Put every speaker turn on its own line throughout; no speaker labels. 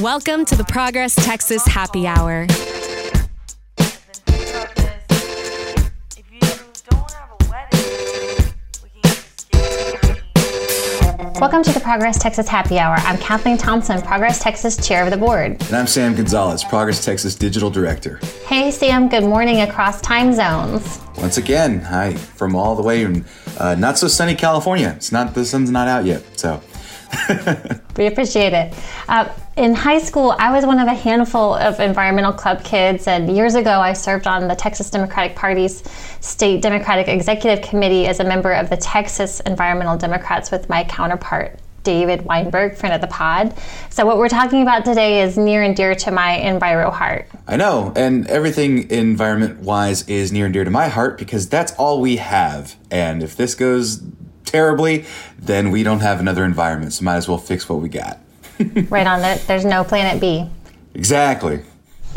Welcome to the Progress Texas Happy Hour.
Welcome to the Progress Texas Happy Hour. I'm Kathleen Thompson, Progress Texas Chair of the Board.
And I'm Sam Gonzalez, Progress Texas Digital Director.
Hey, Sam, good morning across time zones.
Once again, hi from all the way in uh, not so sunny California. It's not, the sun's not out yet, so.
We appreciate it. Uh, in high school, I was one of a handful of environmental club kids, and years ago, I served on the Texas Democratic Party's State Democratic Executive Committee as a member of the Texas Environmental Democrats with my counterpart, David Weinberg, friend of the pod. So, what we're talking about today is near and dear to my enviro heart.
I know, and everything environment wise is near and dear to my heart because that's all we have. And if this goes terribly, then we don't have another environment, so might as well fix what we got.
right on it. There's no planet B.
Exactly.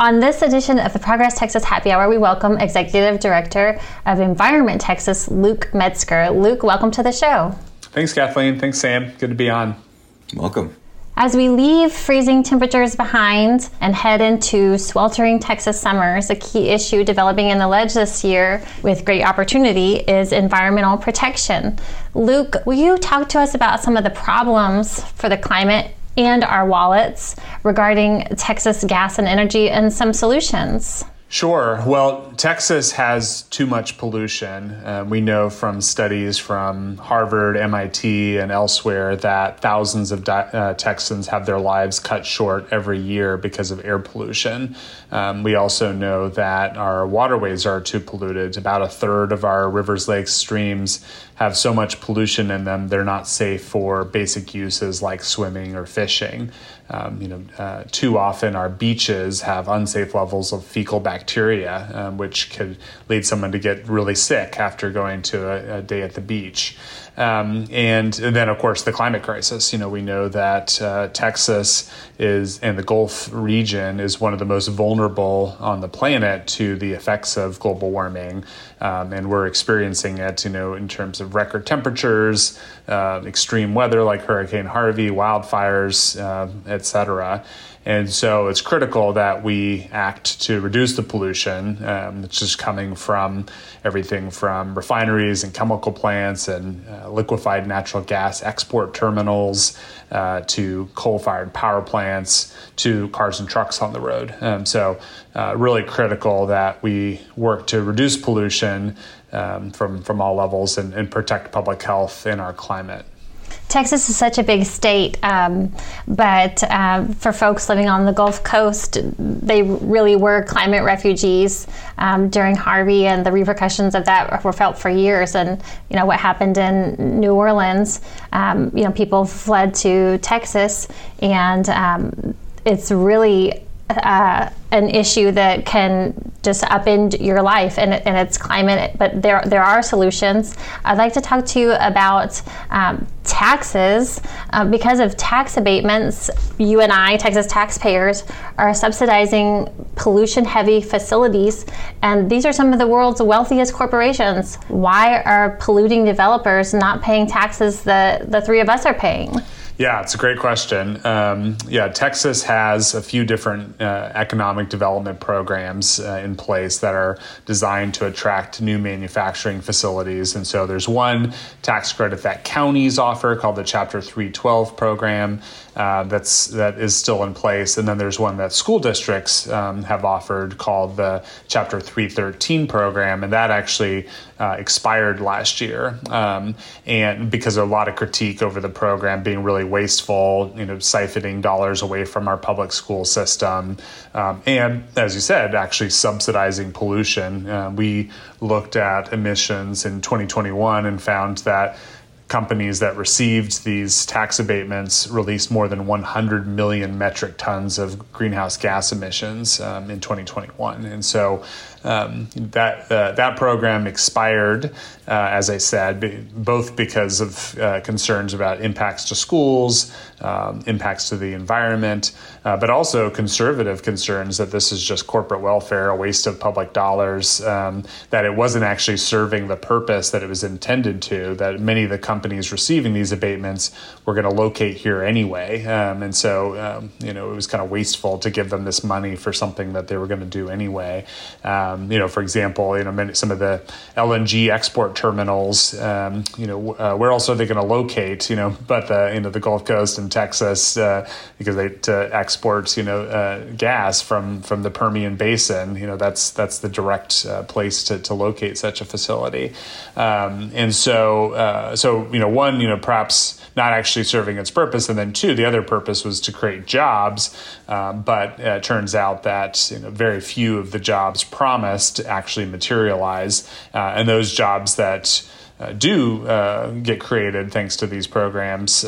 On this edition of the Progress Texas Happy Hour, we welcome Executive Director of Environment Texas, Luke Metzger. Luke, welcome to the show.
Thanks, Kathleen. Thanks, Sam. Good to be on.
Welcome.
As we leave freezing temperatures behind and head into sweltering Texas summers, a key issue developing in the ledge this year with great opportunity is environmental protection. Luke, will you talk to us about some of the problems for the climate and our wallets regarding Texas gas and energy and some solutions.
Sure. Well, Texas has too much pollution. Uh, we know from studies from Harvard, MIT, and elsewhere that thousands of di- uh, Texans have their lives cut short every year because of air pollution. Um, we also know that our waterways are too polluted. About a third of our rivers, lakes, streams have so much pollution in them, they're not safe for basic uses like swimming or fishing. Um, you know, uh, too often our beaches have unsafe levels of fecal bacteria, um, which could lead someone to get really sick after going to a, a day at the beach. Um, and, then, of course, the climate crisis. You know, we know that uh, Texas is and the Gulf region is one of the most vulnerable on the planet to the effects of global warming, um, and we're experiencing it. You know, in terms of record temperatures, uh, extreme weather like Hurricane Harvey, wildfires, uh. And so it's critical that we act to reduce the pollution, um, which is coming from everything from refineries and chemical plants and uh, liquefied natural gas export terminals uh, to coal fired power plants to cars and trucks on the road. Um, so, uh, really critical that we work to reduce pollution um, from, from all levels and, and protect public health and our climate.
Texas is such a big state, um, but uh, for folks living on the Gulf Coast, they really were climate refugees um, during Harvey, and the repercussions of that were felt for years. And you know what happened in New Orleans, um, you know people fled to Texas, and um, it's really uh, an issue that can just upend your life and, and its climate, but there, there are solutions. I'd like to talk to you about um, taxes. Uh, because of tax abatements, you and I, Texas taxpayers, are subsidizing pollution heavy facilities, and these are some of the world's wealthiest corporations. Why are polluting developers not paying taxes that the three of us are paying?
Yeah, it's a great question. Um, yeah, Texas has a few different uh, economic development programs uh, in place that are designed to attract new manufacturing facilities. And so there's one tax credit that counties offer called the Chapter 312 program uh, that's that is still in place, and then there's one that school districts um, have offered called the Chapter 313 program, and that actually uh, expired last year, um, and because of a lot of critique over the program being really wasteful, you know, siphoning dollars away from our public school system, um, and as you said, actually subsidizing pollution. Uh, we looked at emissions in 2021 and found that companies that received these tax abatements released more than 100 million metric tons of greenhouse gas emissions um, in 2021. And so um, that uh, that program expired, uh, as I said, both because of uh, concerns about impacts to schools, um, impacts to the environment, uh, but also conservative concerns that this is just corporate welfare, a waste of public dollars, um, that it wasn't actually serving the purpose that it was intended to. That many of the companies receiving these abatements were going to locate here anyway, um, and so um, you know it was kind of wasteful to give them this money for something that they were going to do anyway. Um, you know, for example, you know some of the LNG export terminals. Um, you know, uh, where else are they going to locate? You know, but the you know the Gulf Coast and Texas uh, because they to export you know uh, gas from from the Permian Basin. You know, that's that's the direct uh, place to, to locate such a facility. Um, and so uh, so you know one you know perhaps not actually serving its purpose, and then two, the other purpose was to create jobs. Um, but it turns out that you know, very few of the jobs promised actually materialize, uh, and those jobs that uh, do uh, get created thanks to these programs.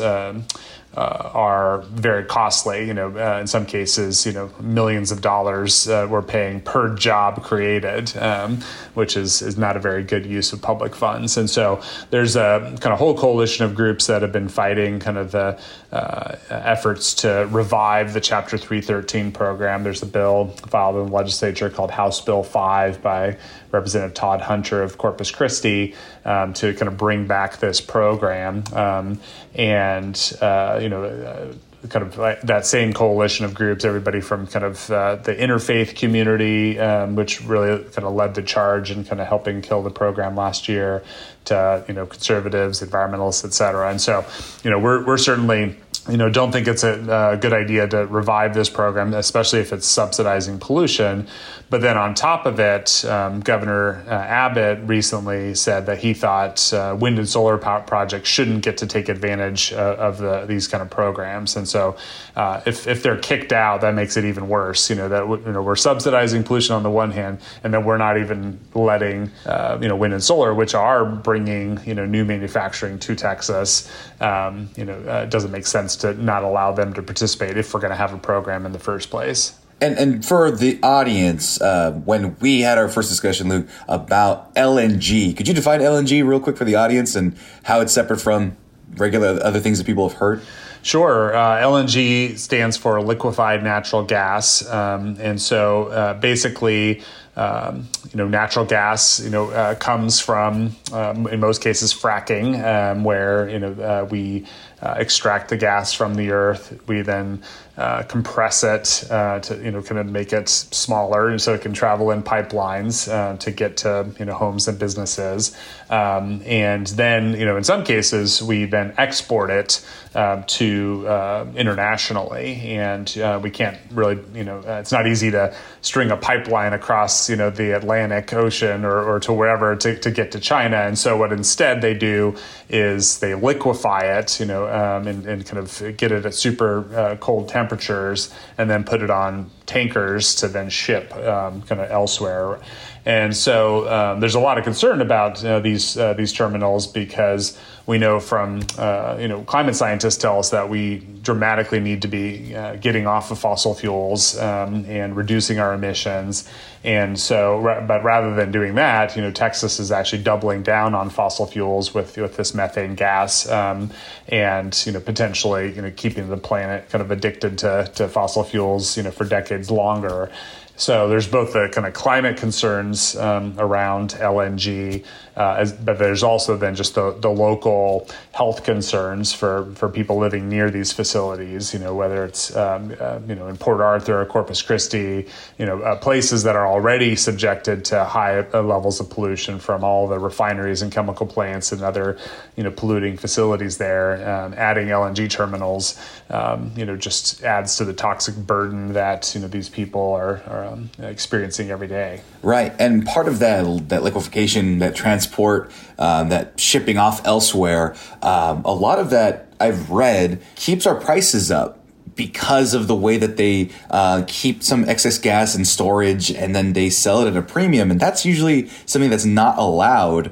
Uh, are very costly. You know, uh, in some cases, you know, millions of dollars uh, we're paying per job created, um, which is is not a very good use of public funds. And so there's a kind of whole coalition of groups that have been fighting kind of the uh, efforts to revive the Chapter 313 program. There's a bill filed in the legislature called House Bill 5 by Representative Todd Hunter of Corpus Christi um, to kind of bring back this program. Um, and, uh, you know, uh, kind of like that same coalition of groups, everybody from kind of uh, the interfaith community, um, which really kind of led the charge and kind of helping kill the program last year, to you know conservatives, environmentalists, et cetera. And so, you know, we're we're certainly you know, don't think it's a, a, good idea to revive this program, especially if it's subsidizing pollution. But then on top of it, um, Governor uh, Abbott recently said that he thought uh, wind and solar projects shouldn't get to take advantage uh, of the, these kind of programs. And so, uh, if, if they're kicked out, that makes it even worse. You know that you know we're subsidizing pollution on the one hand, and then we're not even letting uh, you know wind and solar, which are bringing you know new manufacturing to Texas. Um, you know, uh, it doesn't make sense to not allow them to participate if we're going to have a program in the first place.
And, and for the audience, uh, when we had our first discussion, Luke, about LNG, could you define LNG real quick for the audience and how it's separate from regular other things that people have heard?
Sure. Uh, LNG stands for liquefied natural gas. Um, and so uh, basically, um, you know, natural gas, you know, uh, comes from, um, in most cases, fracking, um, where, you know, uh, we uh, extract the gas from the earth. We then uh, compress it uh, to you know kind of make it smaller, so it can travel in pipelines uh, to get to you know homes and businesses. Um, and then you know in some cases we then export it um, to internationally, and we can't really you know it's not easy to string a pipeline across you know the Atlantic Ocean or, or to wherever to, to get to China. And so what instead they do is they liquefy it, you know, um, and, and, kind of get it at super uh, cold temperatures, and then put it on tankers to then ship um, kind of elsewhere. And so um, there's a lot of concern about these uh, these terminals because we know from uh, you know climate scientists tell us that we dramatically need to be uh, getting off of fossil fuels um, and reducing our emissions. And so, but rather than doing that, you know, Texas is actually doubling down on fossil fuels with with this methane gas, um, and you know, potentially you know keeping the planet kind of addicted to to fossil fuels, you know, for decades longer. So there's both the kind of climate concerns um, around LNG, uh, as, but there's also then just the, the local health concerns for, for people living near these facilities. You know, whether it's um, uh, you know in Port Arthur or Corpus Christi, you know, uh, places that are already subjected to high uh, levels of pollution from all the refineries and chemical plants and other you know polluting facilities there. Um, adding LNG terminals, um, you know, just adds to the toxic burden that you know these people are, are um, experiencing every day.
Right, and part of that that liquefaction, that transport, uh, that shipping off elsewhere, um, a lot of that I've read keeps our prices up because of the way that they uh, keep some excess gas in storage and then they sell it at a premium, and that's usually something that's not allowed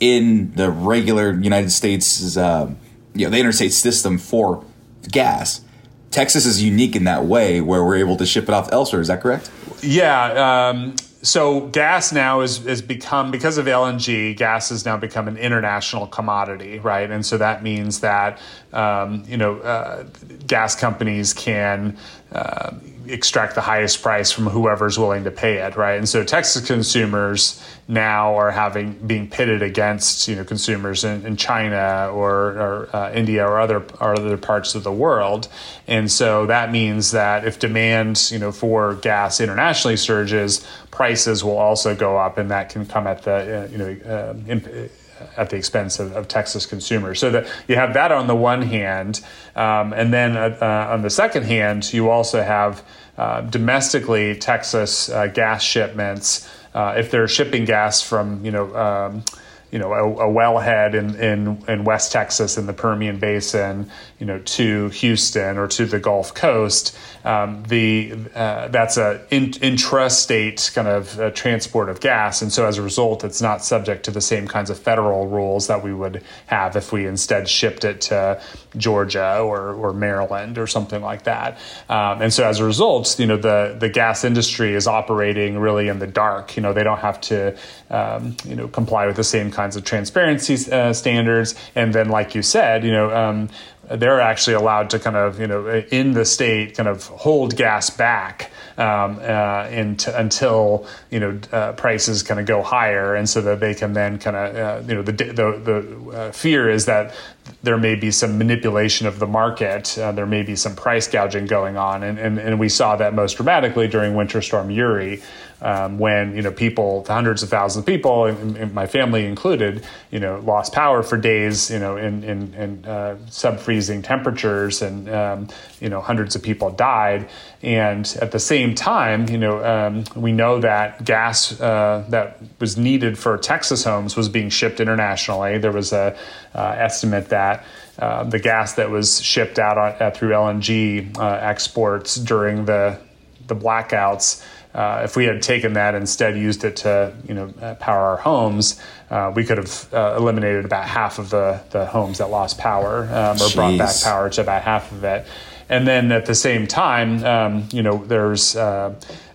in the regular United States, uh, you know, the interstate system for gas. Texas is unique in that way where we're able to ship it off elsewhere. Is that correct?
Yeah. Um, so gas now is is become because of LNG, gas has now become an international commodity, right? And so that means that um, you know uh, gas companies can uh, extract the highest price from whoever's willing to pay it, right? And so Texas consumers now are having being pitted against you know consumers in, in China or, or uh, India or other or other parts of the world, and so that means that if demand you know for gas internationally surges, prices will also go up, and that can come at the uh, you know. Uh, in, at the expense of, of, Texas consumers. So that you have that on the one hand, um, and then uh, uh, on the second hand, you also have uh, domestically Texas uh, gas shipments. Uh, if they're shipping gas from you know um, you know a, a wellhead in, in in West Texas in the Permian Basin, you know to Houston or to the Gulf Coast, um, the uh, that's a in, intrastate kind of uh, transport of gas, and so as a result, it's not subject to the same kinds of federal rules that we would have if we instead shipped it to Georgia or, or Maryland or something like that. Um, and so as a result, you know the the gas industry is operating really in the dark. You know they don't have to um, you know comply with the same kinds of transparency uh, standards, and then like you said, you know um, they're actually allowed to kind of, you know, in the state, kind of hold gas back um, uh, until you know uh, prices kind of go higher, and so that they can then kind of, uh, you know, the the, the uh, fear is that there may be some manipulation of the market. Uh, there may be some price gouging going on, and, and and we saw that most dramatically during Winter Storm Uri, um, when you know people, hundreds of thousands of people, and, and, my family included, you know, lost power for days, you know, in in, in uh, sub freezing temperatures, and um, you know, hundreds of people died. And at the same time, you know, um, we know that gas uh, that was needed for Texas homes was being shipped internationally. There was a uh, estimate that. Uh, the gas that was shipped out on, uh, through LNG uh, exports during the the blackouts uh, if we had taken that instead used it to you know uh, power our homes, uh, we could have uh, eliminated about half of the the homes that lost power um, or Jeez. brought back power to about half of it. And then at the same time, um, you know, there's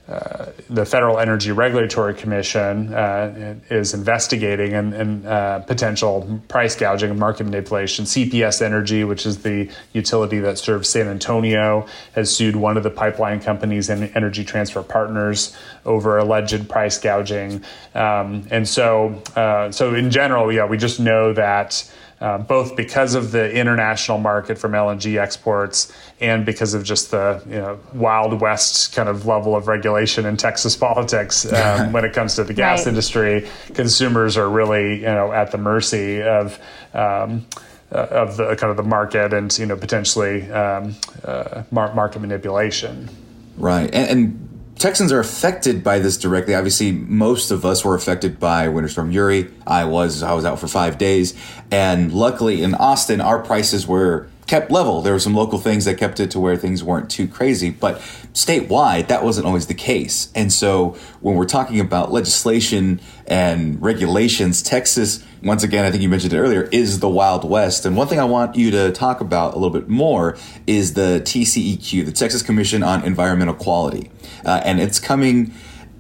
the Federal Energy Regulatory Commission uh, is investigating and, and uh, potential price gouging and market manipulation. CPS Energy, which is the utility that serves San Antonio, has sued one of the pipeline companies and Energy Transfer Partners over alleged price gouging. Um, and so, uh, so in general, yeah, we just know that. Uh, both because of the international market from LNG exports and because of just the you know wild west kind of level of regulation in Texas politics um, when it comes to the gas right. industry. Consumers are really you know at the mercy of. Um, uh, of the kind of the market and you know potentially um, uh, market manipulation.
Right, and, and Texans are affected by this directly. Obviously, most of us were affected by Winter Storm Uri. I was. I was out for five days, and luckily in Austin, our prices were kept level. There were some local things that kept it to where things weren't too crazy, but statewide, that wasn't always the case. And so when we're talking about legislation and regulations, Texas, once again, I think you mentioned it earlier, is the Wild West. And one thing I want you to talk about a little bit more is the TCEQ, the Texas Commission on Environmental Quality. Uh, and it's coming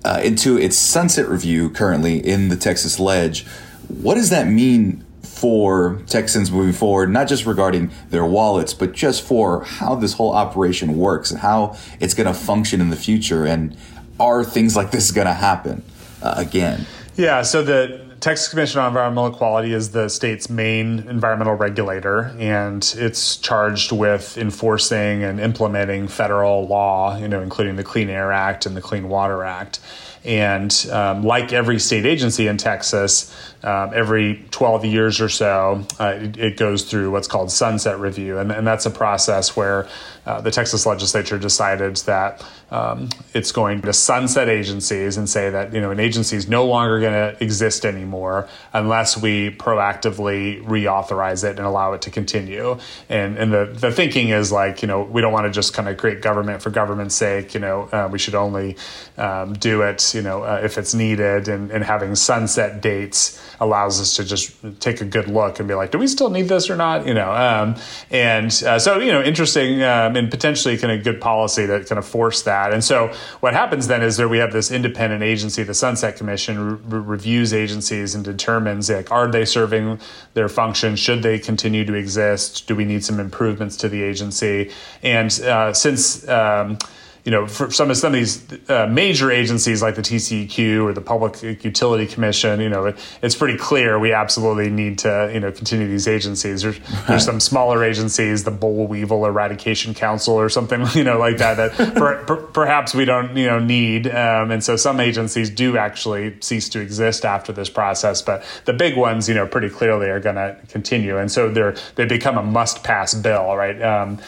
uh, into its sunset review currently in the Texas Ledge. What does that mean for Texans moving forward, not just regarding their wallets, but just for how this whole operation works and how it's going to function in the future. And are things like this going to happen uh, again?
Yeah, so the Texas Commission on Environmental Quality is the state's main environmental regulator, and it's charged with enforcing and implementing federal law, you know, including the Clean Air Act and the Clean Water Act. And um, like every state agency in Texas, um, every 12 years or so, uh, it, it, goes through what's called sunset review. And, and that's a process where uh, the Texas legislature decided that um, it's going to sunset agencies and say that, you know, an agency is no longer going to exist anymore unless we proactively reauthorize it and allow it to continue. And and the the thinking is like you know we don't want to just kind of create government for government's sake. You know uh, we should only um, do it you know uh, if it's needed. And, and having sunset dates allows us to just take a good look and be like, do we still need this or not? You know, um, and uh, so you know interesting um, and potentially kind of good policy that kind of force that. And so what happens then is there we have this independent agency, the Sunset Commission, re- reviews agencies and determines like are they serving their function? Should they continue to exist? Do we need some improvements to the agency? And uh, since um, you know, for some of some of these uh, major agencies like the TCEQ or the Public Utility Commission, you know, it, it's pretty clear we absolutely need to, you know, continue these agencies. There's, there's some smaller agencies, the boll weevil eradication council or something, you know, like that, that per, per, perhaps we don't, you know, need. Um, and so some agencies do actually cease to exist after this process, but the big ones, you know, pretty clearly are going to continue. And so they're, they become a must pass bill, right? Um,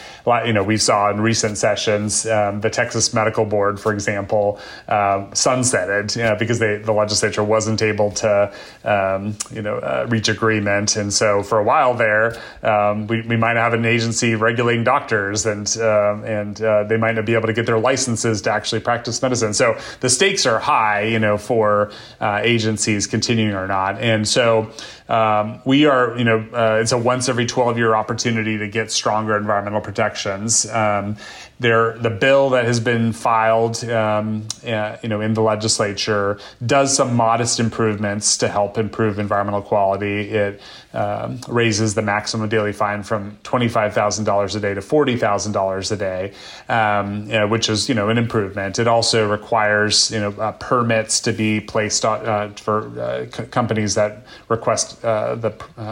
you know, we saw in recent sessions, um, the tech Texas Medical Board, for example, uh, sunsetted you know, because they, the legislature wasn't able to, um, you know, uh, reach agreement. And so for a while there, um, we, we might have an agency regulating doctors, and uh, and uh, they might not be able to get their licenses to actually practice medicine. So the stakes are high, you know, for uh, agencies continuing or not. And so um, we are, you know, uh, it's a once every 12 year opportunity to get stronger environmental protections. Um, there, the bill that has been filed, um, uh, you know, in the legislature does some modest improvements to help improve environmental quality. It um, raises the maximum daily fine from twenty-five thousand dollars a day to forty thousand dollars a day, um, uh, which is you know an improvement. It also requires you know uh, permits to be placed uh, for uh, c- companies that request uh, the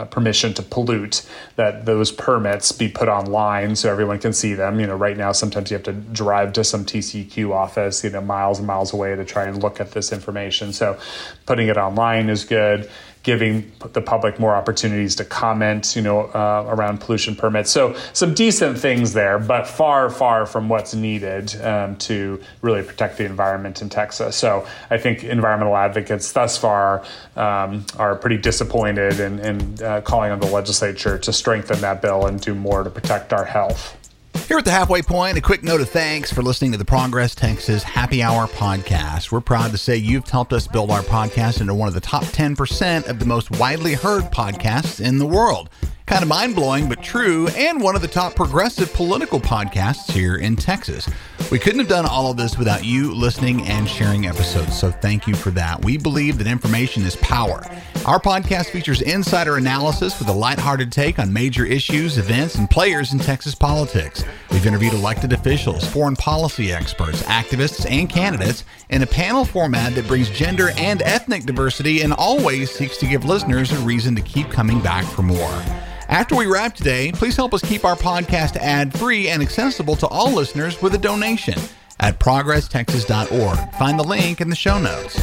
permission to pollute. That those permits be put online so everyone can see them. You know, right now sometimes you have to drive to some TCEQ office, you know, miles and miles away to try and look at this information. So putting it online is good giving the public more opportunities to comment, you know, uh, around pollution permits. So some decent things there, but far, far from what's needed um, to really protect the environment in Texas. So I think environmental advocates thus far um, are pretty disappointed in, in uh, calling on the legislature to strengthen that bill and do more to protect our health.
Here at the halfway point, a quick note of thanks for listening to the Progress Texas Happy Hour podcast. We're proud to say you've helped us build our podcast into one of the top 10% of the most widely heard podcasts in the world. Kind of mind blowing, but true, and one of the top progressive political podcasts here in Texas. We couldn't have done all of this without you listening and sharing episodes, so thank you for that. We believe that information is power. Our podcast features insider analysis with a lighthearted take on major issues, events, and players in Texas politics. We've interviewed elected officials, foreign policy experts, activists, and candidates in a panel format that brings gender and ethnic diversity and always seeks to give listeners a reason to keep coming back for more. After we wrap today, please help us keep our podcast ad free and accessible to all listeners with a donation at progresstexas.org. Find the link in the show notes.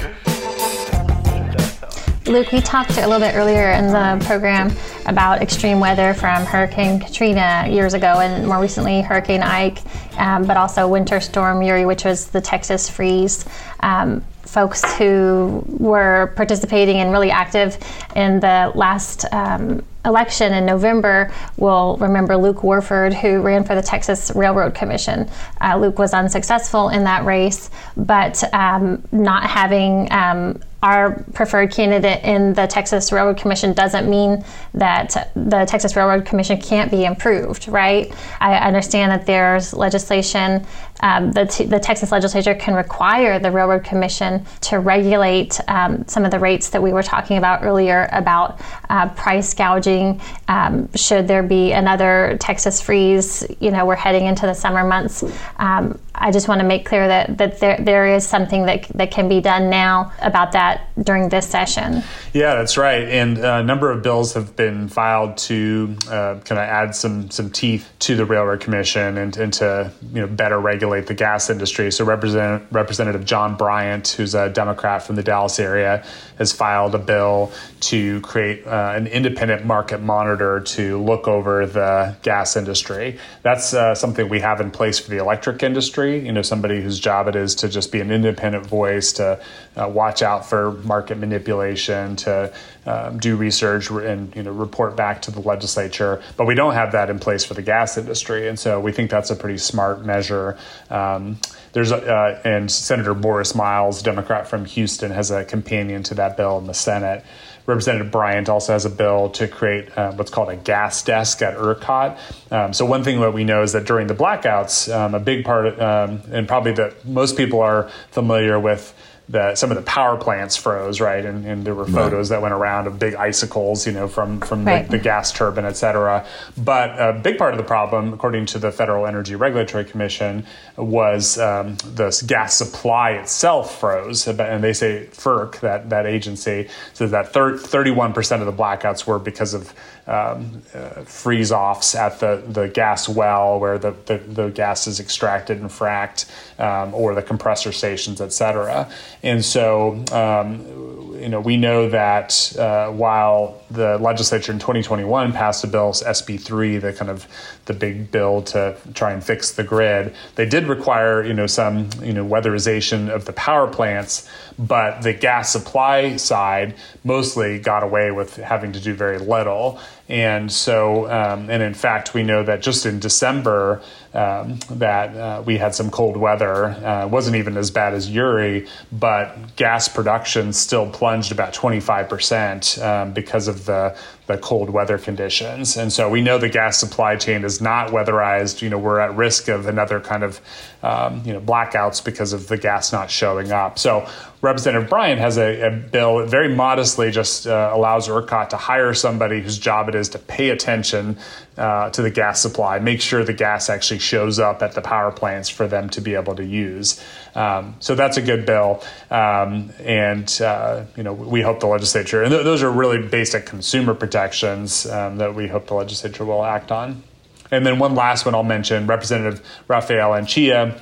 Luke, we talked a little bit earlier in the program about extreme weather from Hurricane Katrina years ago and more recently Hurricane Ike, um, but also Winter Storm Uri, which was the Texas freeze. Um, folks who were participating and really active in the last um, election in November We'll remember Luke Warford, who ran for the Texas Railroad Commission. Uh, Luke was unsuccessful in that race, but um, not having um, our preferred candidate in the Texas Railroad Commission doesn't mean that the Texas Railroad Commission can't be improved, right? I understand that there's legislation, um, the, t- the Texas legislature can require the Railroad Commission to regulate um, some of the rates that we were talking about earlier about uh, price gouging. Um, should there be another Texas freeze, you know, we're heading into the summer months. Um, I just want to make clear that, that there, there is something that, that can be done now about that during this session.
Yeah, that's right. And a number of bills have been filed to uh, kind of add some some teeth to the Railroad Commission and, and to you know better regulate the gas industry. So Representative, Representative John Bryant, who's a Democrat from the Dallas area, has filed a bill to create uh, an independent market monitor to look over the gas industry. That's uh, something we have in place for the electric industry. You know, somebody whose job it is to just be an independent voice to uh, watch out for for market manipulation to um, do research and you know report back to the legislature. But we don't have that in place for the gas industry, and so we think that's a pretty smart measure. Um, there's a, uh, and Senator Borris Miles, Democrat from Houston, has a companion to that bill in the Senate. Representative Bryant also has a bill to create uh, what's called a gas desk at ERCOT. Um, so one thing that we know is that during the blackouts, um, a big part, of, um, and probably that most people are familiar with that some of the power plants froze, right? And, and there were photos right. that went around of big icicles, you know, from from right. the, the, gas turbine, et cetera. But a big part of the problem, according to the Federal Energy Regulatory Commission, was um, the gas supply itself froze. And they say FERC, that that agency, says that thirty one percent of the blackouts were because of um, uh, freeze offs at the, the gas well where the, the, the gas is extracted and fracked, um, or the compressor stations, et cetera. And so, um, you know, we know that uh, while the legislature in 2021 passed a bill, SB3, the kind of the big bill to try and fix the grid, they did require, you know, some, you know, weatherization of the power plants, but the gas supply side mostly got away with having to do very little. And so, um, and in fact, we know that just in December, um, that uh, we had some cold weather. Uh, wasn't even as bad as Uri, but gas production still plunged about 25% um, because of the the cold weather conditions. And so we know the gas supply chain is not weatherized. You know, we're at risk of another kind of, um, you know, blackouts because of the gas not showing up. So Representative Bryan has a, a bill very modestly just uh, allows ERCOT to hire somebody whose job it is to pay attention uh, to the gas supply, make sure the gas actually shows up at the power plants for them to be able to use. Um, so that's a good bill, um, and uh, you know we hope the legislature and th- those are really basic consumer protections um, that we hope the legislature will act on. And then one last one I'll mention: Representative Rafael Anchia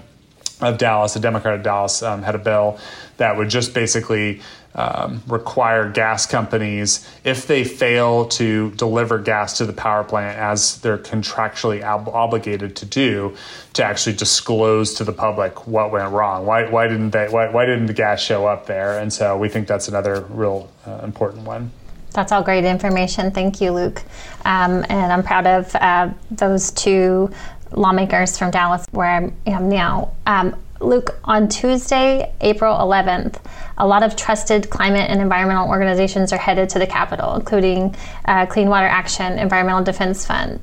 of Dallas, a Democrat of Dallas, um, had a bill that would just basically um, require gas companies, if they fail to deliver gas to the power plant as they're contractually ob- obligated to do, to actually disclose to the public what went wrong. Why, why didn't they? Why, why didn't the gas show up there? And so we think that's another real uh, important one.
That's all great information. Thank you, Luke. Um, and I'm proud of uh, those two lawmakers from Dallas, where I am now. Um, Luke, on Tuesday, April 11th, a lot of trusted climate and environmental organizations are headed to the Capitol, including uh, Clean Water Action, Environmental Defense Fund,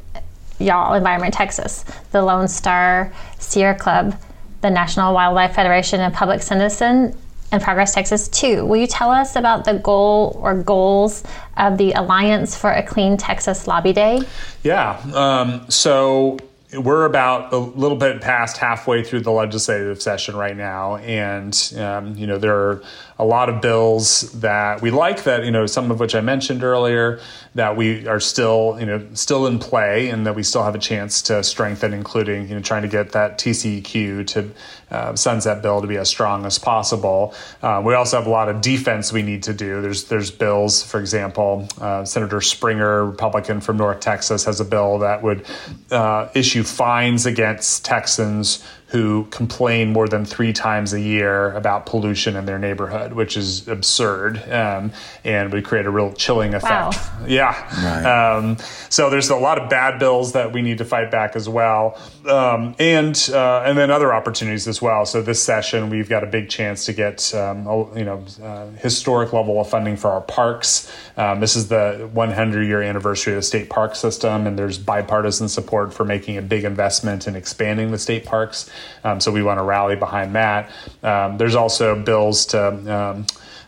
Y'all Environment Texas, the Lone Star Sierra Club, the National Wildlife Federation, and Public Citizen, and Progress Texas too. Will you tell us about the goal or goals of the Alliance for a Clean Texas Lobby Day?
Yeah. Um, so we're about a little bit past halfway through the legislative session right now, and um, you know there are a lot of bills that we like that you know some of which I mentioned earlier that we are still you know still in play and that we still have a chance to strengthen, including you know trying to get that TCEQ to uh, sunset bill to be as strong as possible. Uh, we also have a lot of defense we need to do. There's there's bills, for example, uh, Senator Springer, Republican from North Texas, has a bill that would uh, issue fines against Texans who complain more than three times a year about pollution in their neighborhood, which is absurd um, and would create a real chilling effect.
Wow.
Yeah. Right. Um, so there's a lot of bad bills that we need to fight back as well, um, and uh, and then other opportunities as well. So this session we've got a big chance to get um, you know uh, historic level of funding for our parks. Um, this is the 100 year anniversary of the state park system, and there's bipartisan support for making a big investment in expanding the state parks. Um, so we want to rally behind that. Um, there's also bills to um,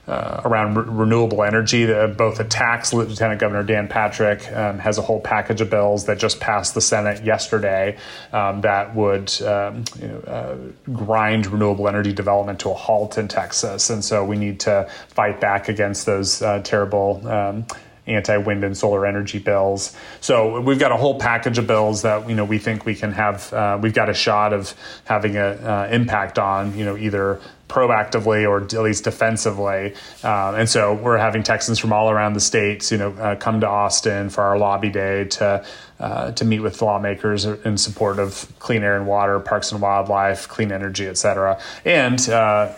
uh, around re- renewable energy. Uh, both the tax Lieutenant Governor Dan Patrick um, has a whole package of bills that just passed the Senate yesterday um, that would um, you know, uh, grind renewable energy development to a halt in Texas, and so we need to fight back against those uh, terrible um, anti-wind and solar energy bills. So we've got a whole package of bills that you know we think we can have. Uh, we've got a shot of having an uh, impact on you know either proactively or at least defensively. Uh, and so we're having Texans from all around the states, you know, uh, come to Austin for our lobby day to uh, to meet with lawmakers in support of clean air and water, parks and wildlife, clean energy, et cetera. And uh,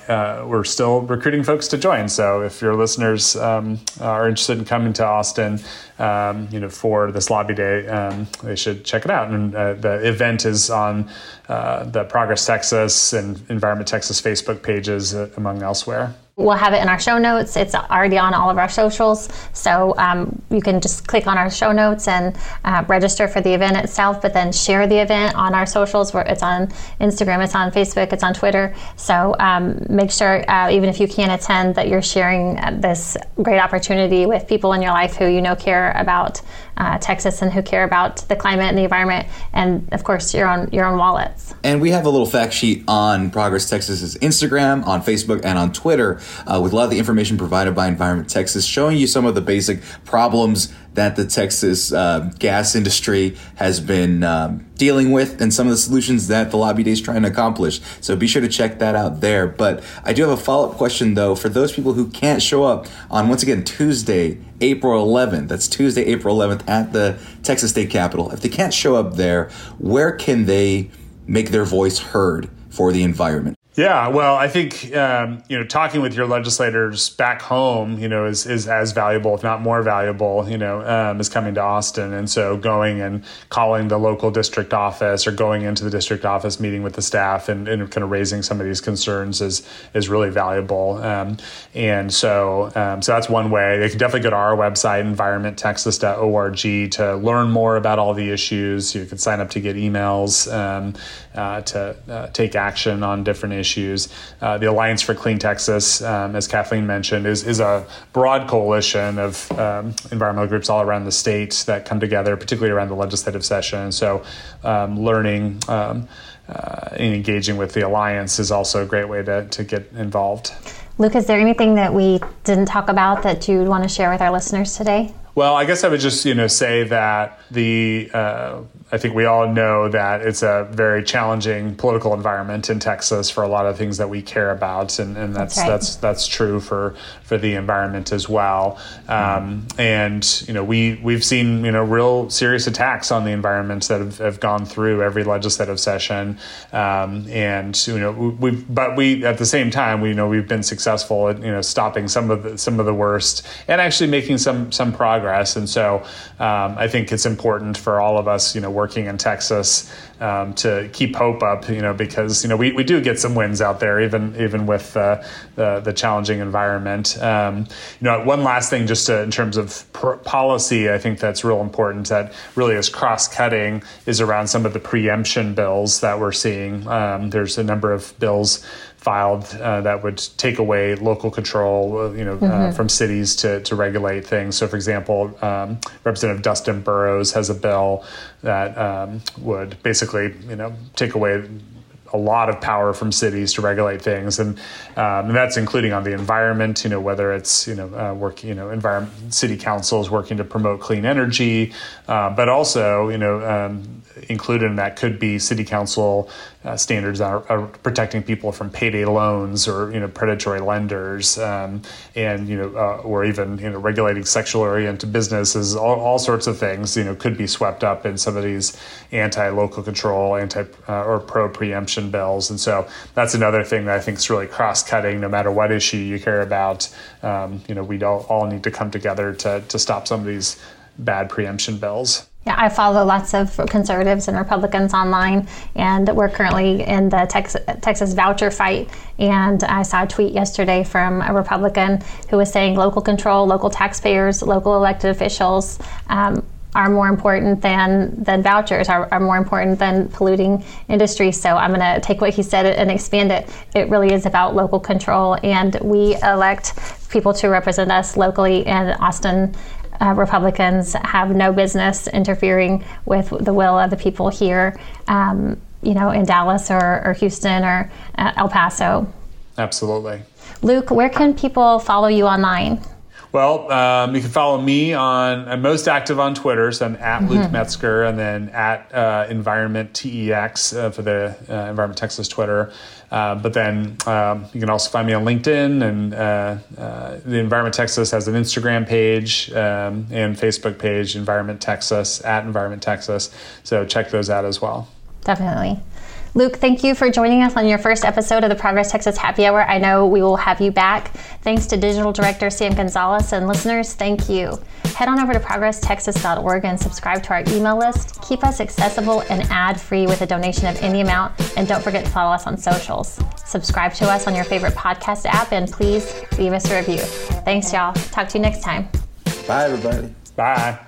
uh, we're still recruiting folks to join. So if your listeners um, are interested in coming to Austin, um, you know, for this lobby day, um, they should check it out. And uh, the event is on uh, the Progress Texas and Environment Texas Facebook pages, among elsewhere.
We'll have it in our show notes. It's already on all of our socials. So um, you can just click on our show notes and uh, register for the event itself, but then share the event on our socials. Where it's on Instagram, it's on Facebook, it's on Twitter. So um, make sure, uh, even if you can't attend, that you're sharing uh, this great opportunity with people in your life who you know care about uh, Texas and who care about the climate and the environment, and of course your own your own wallets.
And we have a little fact sheet on Progress Texas's Instagram, on Facebook, and on Twitter uh, with a lot of the information provided by Environment Texas, showing you some of the basic problems that the Texas uh, gas industry has been um, dealing with and some of the solutions that the Lobby Day is trying to accomplish. So be sure to check that out there. But I do have a follow up question though for those people who can't show up on once again Tuesday, April 11th. That's Tuesday, April 11th at the Texas State Capitol. If they can't show up there, where can they make their voice heard for the environment?
Yeah, well, I think um, you know talking with your legislators back home, you know, is, is as valuable, if not more valuable, you know, um, as coming to Austin. And so going and calling the local district office or going into the district office, meeting with the staff, and, and kind of raising some of these concerns is is really valuable. Um, and so um, so that's one way. They can definitely go to our website, environmenttexas.org, to learn more about all the issues. You can sign up to get emails um, uh, to uh, take action on different issues issues. Uh, the Alliance for Clean Texas, um, as Kathleen mentioned, is, is a broad coalition of um, environmental groups all around the state that come together, particularly around the legislative session. So, um, learning um, uh, and engaging with the Alliance is also a great way to, to get involved.
Luke, is there anything that we didn't talk about that you'd want to share with our listeners today?
Well, I guess I would just you know say that the uh, I think we all know that it's a very challenging political environment in Texas for a lot of things that we care about, and, and that's that's, that's that's true for for the environment as well. Um, and you know, we we've seen you know real serious attacks on the environment that have, have gone through every legislative session, um, and you know, we but we at the same time we you know we've been successful at you know stopping some of the some of the worst and actually making some some progress. And so um, I think it's important for all of us, you know working in Texas um, to keep hope up, you know, because you know we, we do get some wins out there, even even with uh, the the challenging environment. Um, you know, one last thing, just to, in terms of policy, I think that's real important. That really is cross cutting is around some of the preemption bills that we're seeing. Um, there's a number of bills filed uh, that would take away local control, uh, you know, uh, mm-hmm. uh, from cities to, to regulate things. So, for example, um, Representative Dustin Burrows has a bill that um, would basically, you know, take away a lot of power from cities to regulate things, and, um, and that's including on the environment. You know, whether it's you know uh, working, you know, environment city councils working to promote clean energy, uh, but also you know um, included in that could be city council uh, standards are, are, protecting people from payday loans or you know predatory lenders, um, and you know uh, or even you know regulating sexual oriented businesses. All, all, sorts of things you know could be swept up in some of these anti local control, anti uh, or pro preemption bills, and so that's another thing that I think is really cross cutting. No matter what issue you care about, um, you know we all, all need to come together to to stop some of these bad preemption bills.
Yeah, I follow lots of conservatives and Republicans online, and we're currently in the Texas, Texas voucher fight. And I saw a tweet yesterday from a Republican who was saying local control, local taxpayers, local elected officials um, are more important than than vouchers, are, are more important than polluting industry. So I'm going to take what he said and expand it. It really is about local control, and we elect people to represent us locally in Austin uh, Republicans have no business interfering with the will of the people here, um, you know, in Dallas or, or Houston or uh, El Paso.
Absolutely.
Luke, where can people follow you online?
Well, um, you can follow me on, I'm most active on Twitter, so I'm at mm-hmm. Luke Metzger and then at uh, Environment TEX uh, for the uh, Environment Texas Twitter. Uh, but then um, you can also find me on LinkedIn, and uh, uh, the Environment Texas has an Instagram page um, and Facebook page, Environment Texas, at Environment Texas. So check those out as well.
Definitely. Luke, thank you for joining us on your first episode of the Progress Texas Happy Hour. I know we will have you back. Thanks to Digital Director Sam Gonzalez and listeners, thank you. Head on over to progresstexas.org and subscribe to our email list. Keep us accessible and ad free with a donation of any amount. And don't forget to follow us on socials. Subscribe to us on your favorite podcast app and please leave us a review. Thanks, y'all. Talk to you next time.
Bye, everybody.
Bye.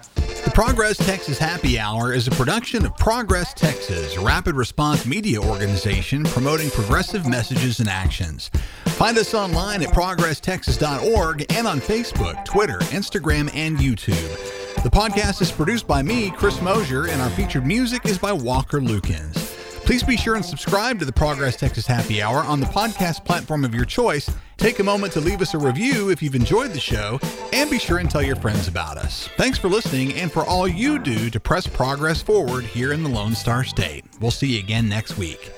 Progress Texas Happy Hour is a production of Progress Texas, a rapid response media organization promoting progressive messages and actions. Find us online at progresstexas.org and on Facebook, Twitter, Instagram, and YouTube. The podcast is produced by me, Chris Mosier, and our featured music is by Walker Lukens. Please be sure and subscribe to the Progress Texas Happy Hour on the podcast platform of your choice. Take a moment to leave us a review if you've enjoyed the show, and be sure and tell your friends about us. Thanks for listening and for all you do to press progress forward here in the Lone Star State. We'll see you again next week.